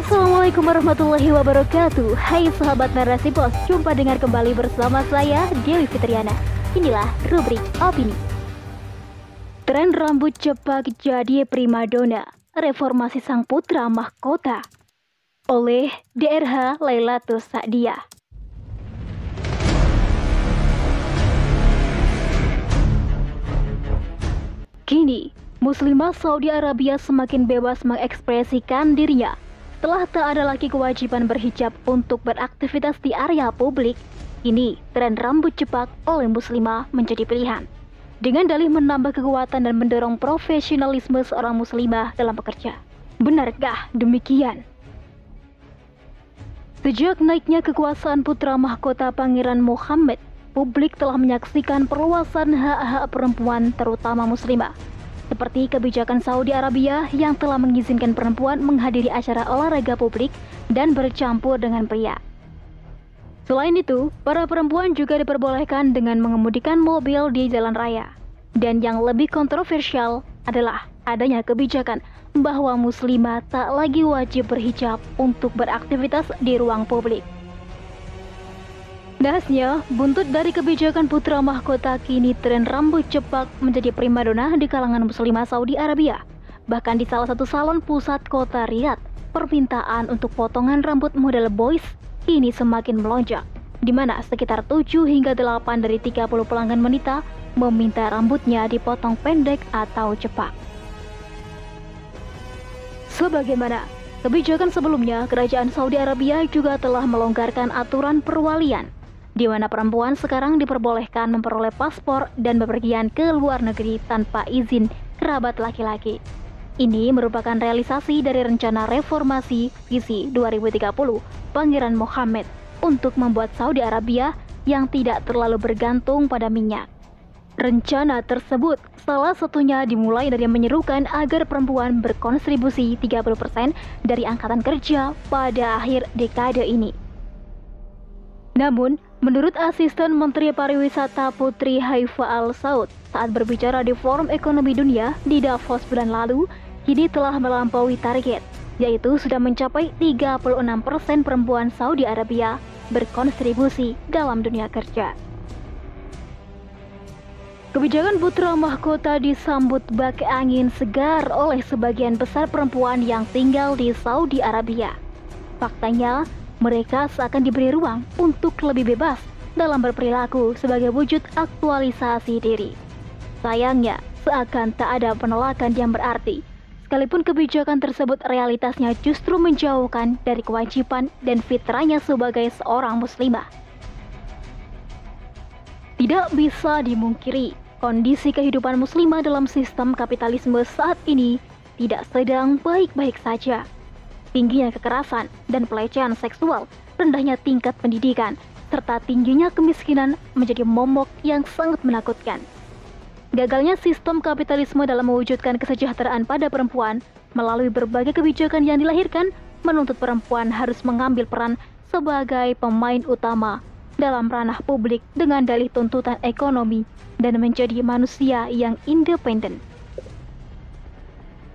Assalamualaikum warahmatullahi wabarakatuh. Hai sahabat narasi pos Jumpa dengar kembali bersama saya Dewi Fitriana. Inilah rubrik opini. Tren rambut cepak jadi primadona Reformasi sang putra mahkota. Oleh DRH Lailatus Sa'dia Kini, Muslimah Saudi Arabia semakin bebas mengekspresikan dirinya setelah tak ada lagi kewajiban berhijab untuk beraktivitas di area publik, ini tren rambut cepak oleh muslimah menjadi pilihan. Dengan dalih menambah kekuatan dan mendorong profesionalisme seorang muslimah dalam bekerja. Benarkah demikian? Sejak naiknya kekuasaan putra mahkota Pangeran Muhammad, publik telah menyaksikan perluasan hak-hak perempuan terutama muslimah seperti kebijakan Saudi Arabia yang telah mengizinkan perempuan menghadiri acara olahraga publik dan bercampur dengan pria. Selain itu, para perempuan juga diperbolehkan dengan mengemudikan mobil di jalan raya. Dan yang lebih kontroversial adalah adanya kebijakan bahwa muslimah tak lagi wajib berhijab untuk beraktivitas di ruang publik. Dahasnya, buntut dari kebijakan putra mahkota kini tren rambut cepak menjadi primadona di kalangan muslimah Saudi Arabia. Bahkan di salah satu salon pusat kota Riyadh, permintaan untuk potongan rambut model boys kini semakin melonjak, di mana sekitar 7 hingga 8 dari 30 pelanggan wanita meminta rambutnya dipotong pendek atau cepak. Sebagaimana kebijakan sebelumnya, kerajaan Saudi Arabia juga telah melonggarkan aturan perwalian di mana perempuan sekarang diperbolehkan memperoleh paspor dan bepergian ke luar negeri tanpa izin kerabat laki-laki. Ini merupakan realisasi dari rencana reformasi visi 2030 Pangeran Mohammed untuk membuat Saudi Arabia yang tidak terlalu bergantung pada minyak. Rencana tersebut salah satunya dimulai dari menyerukan agar perempuan berkontribusi 30% dari angkatan kerja pada akhir dekade ini. Namun, Menurut asisten Menteri Pariwisata Putri Haifa Al Saud saat berbicara di Forum Ekonomi Dunia di Davos bulan lalu, kini telah melampaui target, yaitu sudah mencapai 36% perempuan Saudi Arabia berkontribusi dalam dunia kerja. Kebijakan putra mahkota disambut bak angin segar oleh sebagian besar perempuan yang tinggal di Saudi Arabia. Faktanya, mereka seakan diberi ruang untuk lebih bebas dalam berperilaku sebagai wujud aktualisasi diri. Sayangnya, seakan tak ada penolakan yang berarti, sekalipun kebijakan tersebut realitasnya justru menjauhkan dari kewajiban dan fitrahnya sebagai seorang muslimah. Tidak bisa dimungkiri, kondisi kehidupan muslimah dalam sistem kapitalisme saat ini tidak sedang baik-baik saja tingginya kekerasan dan pelecehan seksual, rendahnya tingkat pendidikan, serta tingginya kemiskinan menjadi momok yang sangat menakutkan. Gagalnya sistem kapitalisme dalam mewujudkan kesejahteraan pada perempuan melalui berbagai kebijakan yang dilahirkan menuntut perempuan harus mengambil peran sebagai pemain utama dalam ranah publik dengan dalih tuntutan ekonomi dan menjadi manusia yang independen.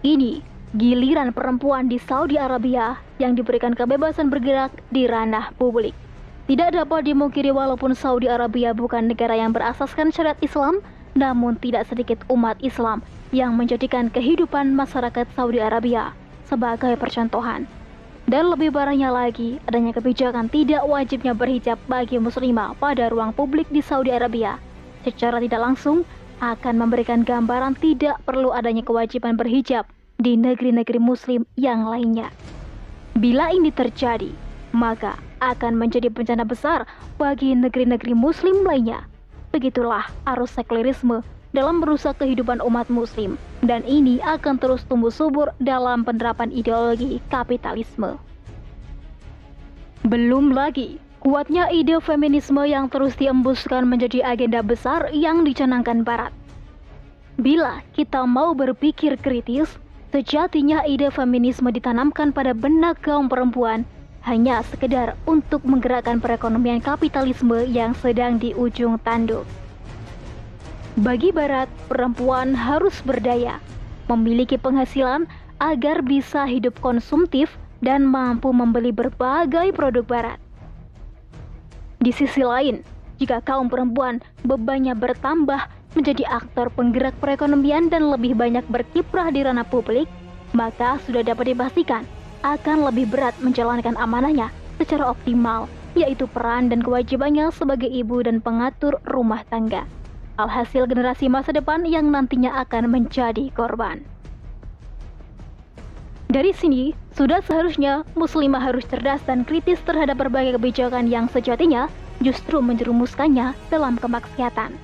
Ini giliran perempuan di Saudi Arabia yang diberikan kebebasan bergerak di ranah publik. Tidak dapat dimungkiri walaupun Saudi Arabia bukan negara yang berasaskan syariat Islam, namun tidak sedikit umat Islam yang menjadikan kehidupan masyarakat Saudi Arabia sebagai percontohan. Dan lebih parahnya lagi, adanya kebijakan tidak wajibnya berhijab bagi muslimah pada ruang publik di Saudi Arabia. Secara tidak langsung, akan memberikan gambaran tidak perlu adanya kewajiban berhijab di negeri-negeri Muslim yang lainnya. Bila ini terjadi, maka akan menjadi bencana besar bagi negeri-negeri Muslim lainnya. Begitulah arus sekularisme dalam merusak kehidupan umat Muslim, dan ini akan terus tumbuh subur dalam penerapan ideologi kapitalisme. Belum lagi kuatnya ide feminisme yang terus diembuskan menjadi agenda besar yang dicanangkan Barat. Bila kita mau berpikir kritis, Sejatinya ide feminisme ditanamkan pada benak kaum perempuan hanya sekedar untuk menggerakkan perekonomian kapitalisme yang sedang di ujung tanduk. Bagi Barat, perempuan harus berdaya, memiliki penghasilan agar bisa hidup konsumtif dan mampu membeli berbagai produk barat. Di sisi lain, jika kaum perempuan bebannya bertambah menjadi aktor penggerak perekonomian dan lebih banyak berkiprah di ranah publik, maka sudah dapat dipastikan akan lebih berat menjalankan amanahnya secara optimal, yaitu peran dan kewajibannya sebagai ibu dan pengatur rumah tangga. Alhasil generasi masa depan yang nantinya akan menjadi korban. Dari sini, sudah seharusnya muslimah harus cerdas dan kritis terhadap berbagai kebijakan yang sejatinya justru menjerumuskannya dalam kemaksiatan.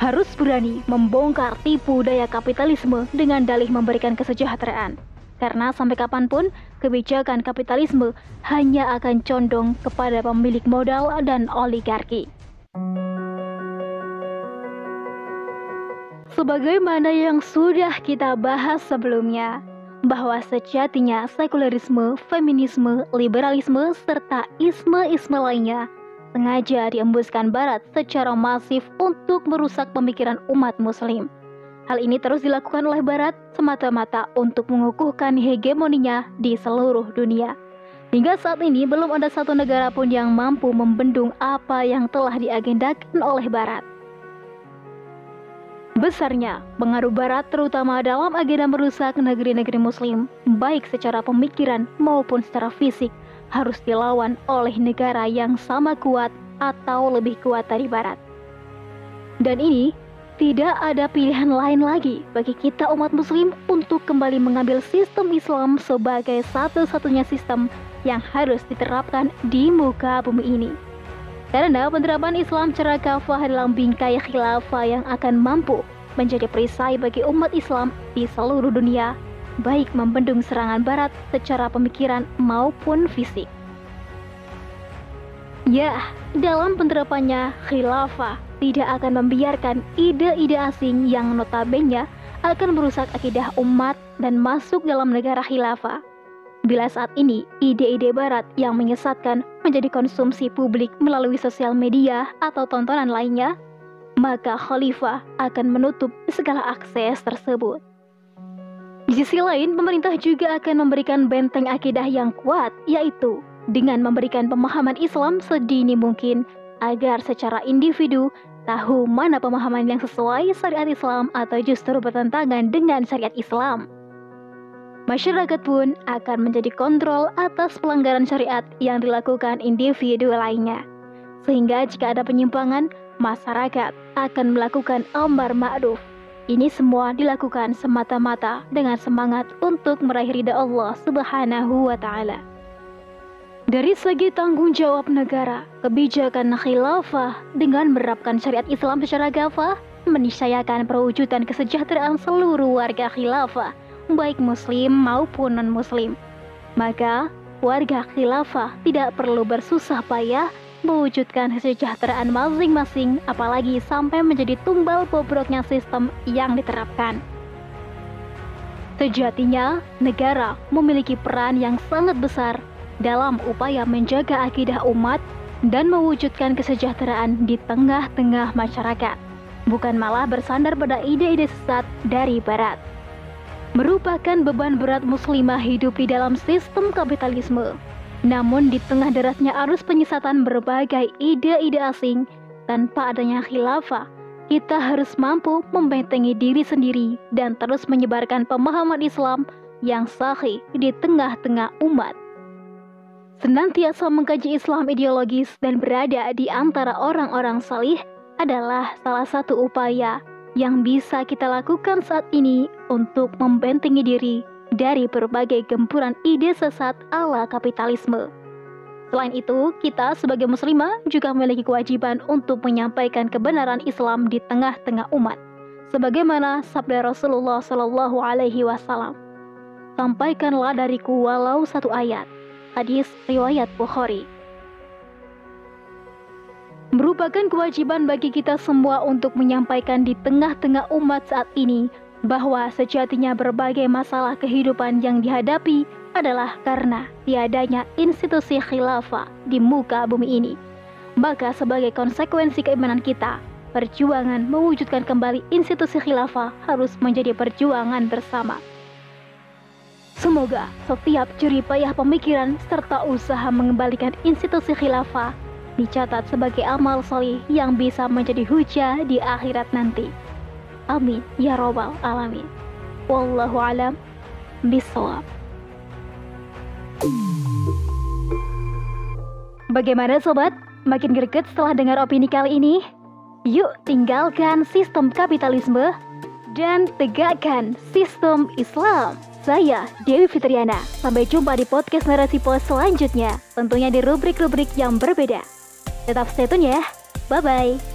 Harus berani membongkar tipu daya kapitalisme dengan dalih memberikan kesejahteraan. Karena sampai kapan pun, kebijakan kapitalisme hanya akan condong kepada pemilik modal dan oligarki. Sebagaimana yang sudah kita bahas sebelumnya, bahwa sejatinya sekularisme, feminisme, liberalisme, serta isme-isme lainnya sengaja diembuskan Barat secara masif untuk merusak pemikiran umat Muslim Hal ini terus dilakukan oleh Barat semata-mata untuk mengukuhkan hegemoninya di seluruh dunia. Hingga saat ini belum ada satu negara pun yang mampu membendung apa yang telah diagendakan oleh Barat. Besarnya pengaruh Barat terutama dalam agenda merusak negeri-negeri Muslim, baik secara pemikiran maupun secara fisik, harus dilawan oleh negara yang sama kuat atau lebih kuat dari Barat. Dan ini tidak ada pilihan lain lagi bagi kita umat muslim untuk kembali mengambil sistem Islam sebagai satu-satunya sistem yang harus diterapkan di muka bumi ini. Karena penerapan Islam secara kafah dalam bingkai khilafah yang akan mampu menjadi perisai bagi umat Islam di seluruh dunia, baik membendung serangan barat secara pemikiran maupun fisik. Ya, dalam penerapannya khilafah tidak akan membiarkan ide-ide asing yang notabene akan merusak akidah umat dan masuk dalam negara khilafah. Bila saat ini ide-ide barat yang menyesatkan menjadi konsumsi publik melalui sosial media atau tontonan lainnya, maka khalifah akan menutup segala akses tersebut. Di sisi lain, pemerintah juga akan memberikan benteng akidah yang kuat, yaitu dengan memberikan pemahaman Islam sedini mungkin agar secara individu tahu mana pemahaman yang sesuai syariat Islam atau justru bertentangan dengan syariat Islam. Masyarakat pun akan menjadi kontrol atas pelanggaran syariat yang dilakukan individu lainnya. Sehingga jika ada penyimpangan, masyarakat akan melakukan amar ma'ruf. Ini semua dilakukan semata-mata dengan semangat untuk meraih ridha Allah Subhanahu wa taala. Dari segi tanggung jawab negara, kebijakan khilafah dengan menerapkan syariat Islam secara gafah meniscayakan perwujudan kesejahteraan seluruh warga khilafah, baik muslim maupun non-muslim. Maka, warga khilafah tidak perlu bersusah payah mewujudkan kesejahteraan masing-masing apalagi sampai menjadi tumbal bobroknya sistem yang diterapkan. Sejatinya, negara memiliki peran yang sangat besar dalam upaya menjaga akidah umat dan mewujudkan kesejahteraan di tengah-tengah masyarakat, bukan malah bersandar pada ide-ide sesat dari Barat. Merupakan beban berat muslimah hidup di dalam sistem kapitalisme. Namun di tengah derasnya arus penyesatan berbagai ide-ide asing, tanpa adanya khilafah, kita harus mampu membentengi diri sendiri dan terus menyebarkan pemahaman Islam yang sahih di tengah-tengah umat. Senantiasa mengkaji Islam ideologis dan berada di antara orang-orang salih adalah salah satu upaya yang bisa kita lakukan saat ini untuk membentengi diri dari berbagai gempuran ide sesat ala kapitalisme. Selain itu, kita sebagai muslimah juga memiliki kewajiban untuk menyampaikan kebenaran Islam di tengah-tengah umat. Sebagaimana sabda Rasulullah Shallallahu alaihi wasallam. Sampaikanlah dariku walau satu ayat Hadis riwayat Bukhari. Merupakan kewajiban bagi kita semua untuk menyampaikan di tengah-tengah umat saat ini bahwa sejatinya berbagai masalah kehidupan yang dihadapi adalah karena tiadanya institusi khilafah di muka bumi ini. Maka sebagai konsekuensi keimanan kita, perjuangan mewujudkan kembali institusi khilafah harus menjadi perjuangan bersama. Semoga setiap jeripayah pemikiran serta usaha mengembalikan institusi khilafah dicatat sebagai amal solih yang bisa menjadi hujah di akhirat nanti. Amin ya robbal alamin. Wallahu alam bisawab. Bagaimana sobat? Makin greget setelah dengar opini kali ini? Yuk tinggalkan sistem kapitalisme dan tegakkan sistem Islam. Saya Dewi Fitriana. Sampai jumpa di podcast Narasi Pos selanjutnya. Tentunya di rubrik-rubrik yang berbeda. Tetap stay tune ya. Bye-bye.